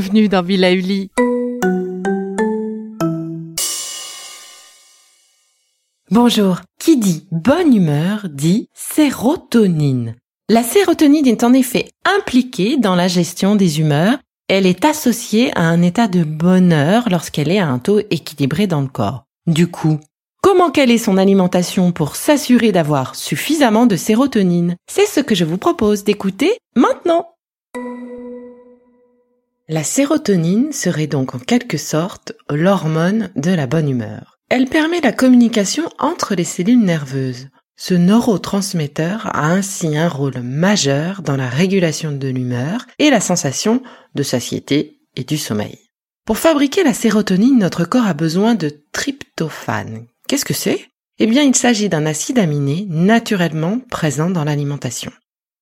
Bienvenue dans Villa Uli. Bonjour. Qui dit bonne humeur dit sérotonine. La sérotonine est en effet impliquée dans la gestion des humeurs. Elle est associée à un état de bonheur lorsqu'elle est à un taux équilibré dans le corps. Du coup, comment caler son alimentation pour s'assurer d'avoir suffisamment de sérotonine? C'est ce que je vous propose d'écouter maintenant. La sérotonine serait donc en quelque sorte l'hormone de la bonne humeur. Elle permet la communication entre les cellules nerveuses. Ce neurotransmetteur a ainsi un rôle majeur dans la régulation de l'humeur et la sensation de satiété et du sommeil. Pour fabriquer la sérotonine, notre corps a besoin de tryptophane. Qu'est-ce que c'est? Eh bien, il s'agit d'un acide aminé naturellement présent dans l'alimentation.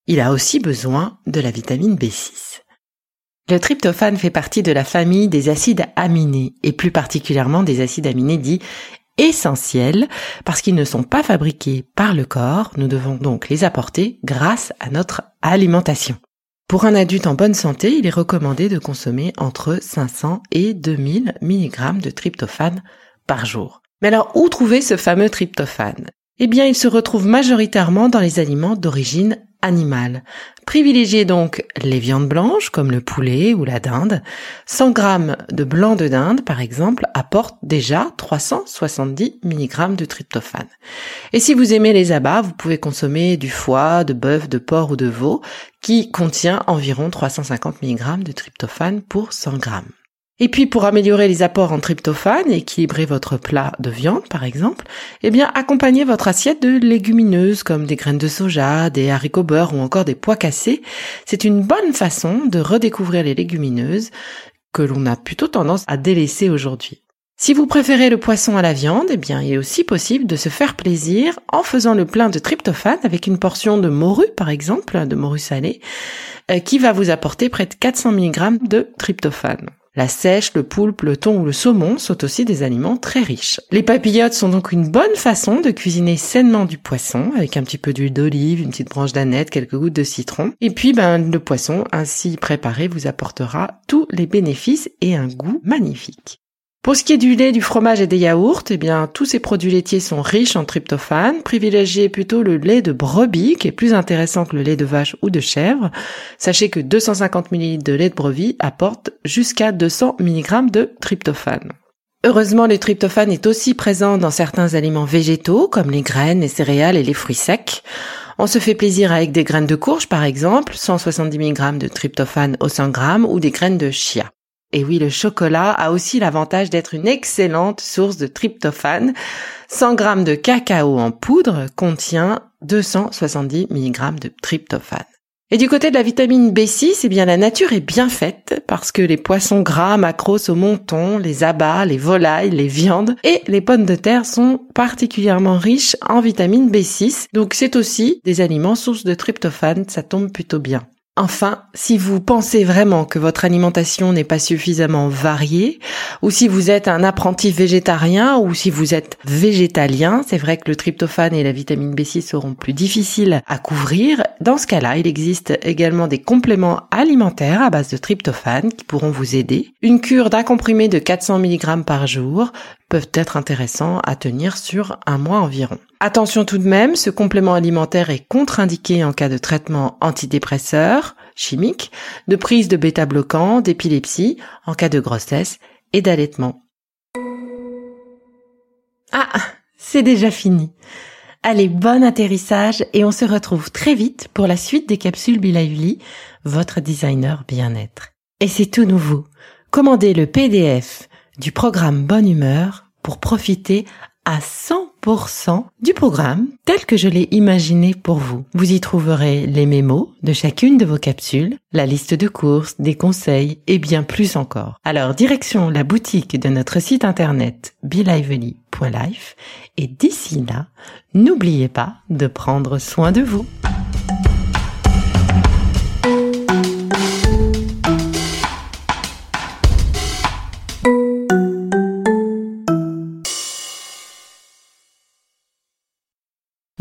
Il a aussi besoin de la vitamine B6. Le tryptophane fait partie de la famille des acides aminés et plus particulièrement des acides aminés dits essentiels parce qu'ils ne sont pas fabriqués par le corps, nous devons donc les apporter grâce à notre alimentation. Pour un adulte en bonne santé, il est recommandé de consommer entre 500 et 2000 mg de tryptophane par jour. Mais alors, où trouver ce fameux tryptophane? Eh bien, il se retrouve majoritairement dans les aliments d'origine animal. Privilégiez donc les viandes blanches comme le poulet ou la dinde. 100 g de blanc de dinde, par exemple, apporte déjà 370 mg de tryptophane. Et si vous aimez les abats, vous pouvez consommer du foie, de bœuf, de porc ou de veau qui contient environ 350 mg de tryptophane pour 100 g. Et puis pour améliorer les apports en tryptophane et équilibrer votre plat de viande par exemple, eh bien accompagnez votre assiette de légumineuses comme des graines de soja, des haricots beurre ou encore des pois cassés. C'est une bonne façon de redécouvrir les légumineuses que l'on a plutôt tendance à délaisser aujourd'hui. Si vous préférez le poisson à la viande, eh bien, il est aussi possible de se faire plaisir en faisant le plein de tryptophane avec une portion de morue, par exemple, de morue salée, euh, qui va vous apporter près de 400 mg de tryptophane. La sèche, le poulpe, le thon ou le saumon sont aussi des aliments très riches. Les papillotes sont donc une bonne façon de cuisiner sainement du poisson avec un petit peu d'huile d'olive, une petite branche d'aneth, quelques gouttes de citron. Et puis, ben, le poisson ainsi préparé vous apportera tous les bénéfices et un goût magnifique. Pour ce qui est du lait, du fromage et des yaourts, eh bien, tous ces produits laitiers sont riches en tryptophane. Privilégiez plutôt le lait de brebis, qui est plus intéressant que le lait de vache ou de chèvre. Sachez que 250 ml de lait de brebis apporte jusqu'à 200 mg de tryptophane. Heureusement, le tryptophane est aussi présent dans certains aliments végétaux, comme les graines, les céréales et les fruits secs. On se fait plaisir avec des graines de courge, par exemple, 170 mg de tryptophane au 100 g, ou des graines de chia. Et oui, le chocolat a aussi l'avantage d'être une excellente source de tryptophane. 100 g de cacao en poudre contient 270 mg de tryptophane. Et du côté de la vitamine B6, eh bien la nature est bien faite parce que les poissons gras, macros au monton, les abats, les volailles, les viandes et les pommes de terre sont particulièrement riches en vitamine B6. Donc c'est aussi des aliments sources de tryptophane, ça tombe plutôt bien. Enfin, si vous pensez vraiment que votre alimentation n'est pas suffisamment variée, ou si vous êtes un apprenti végétarien, ou si vous êtes végétalien, c'est vrai que le tryptophane et la vitamine B6 seront plus difficiles à couvrir. Dans ce cas-là, il existe également des compléments alimentaires à base de tryptophane qui pourront vous aider. Une cure d'un comprimé de 400 mg par jour, peuvent être intéressants à tenir sur un mois environ. Attention tout de même, ce complément alimentaire est contre-indiqué en cas de traitement antidépresseur chimique, de prise de bêta-bloquants, d'épilepsie, en cas de grossesse et d'allaitement. Ah, c'est déjà fini. Allez, bon atterrissage et on se retrouve très vite pour la suite des capsules Bilauli, votre designer bien-être. Et c'est tout nouveau. Commandez le PDF du programme Bonne Humeur pour profiter à 100% du programme tel que je l'ai imaginé pour vous. Vous y trouverez les mémos de chacune de vos capsules, la liste de courses, des conseils et bien plus encore. Alors direction la boutique de notre site internet belively.life et d'ici là, n'oubliez pas de prendre soin de vous.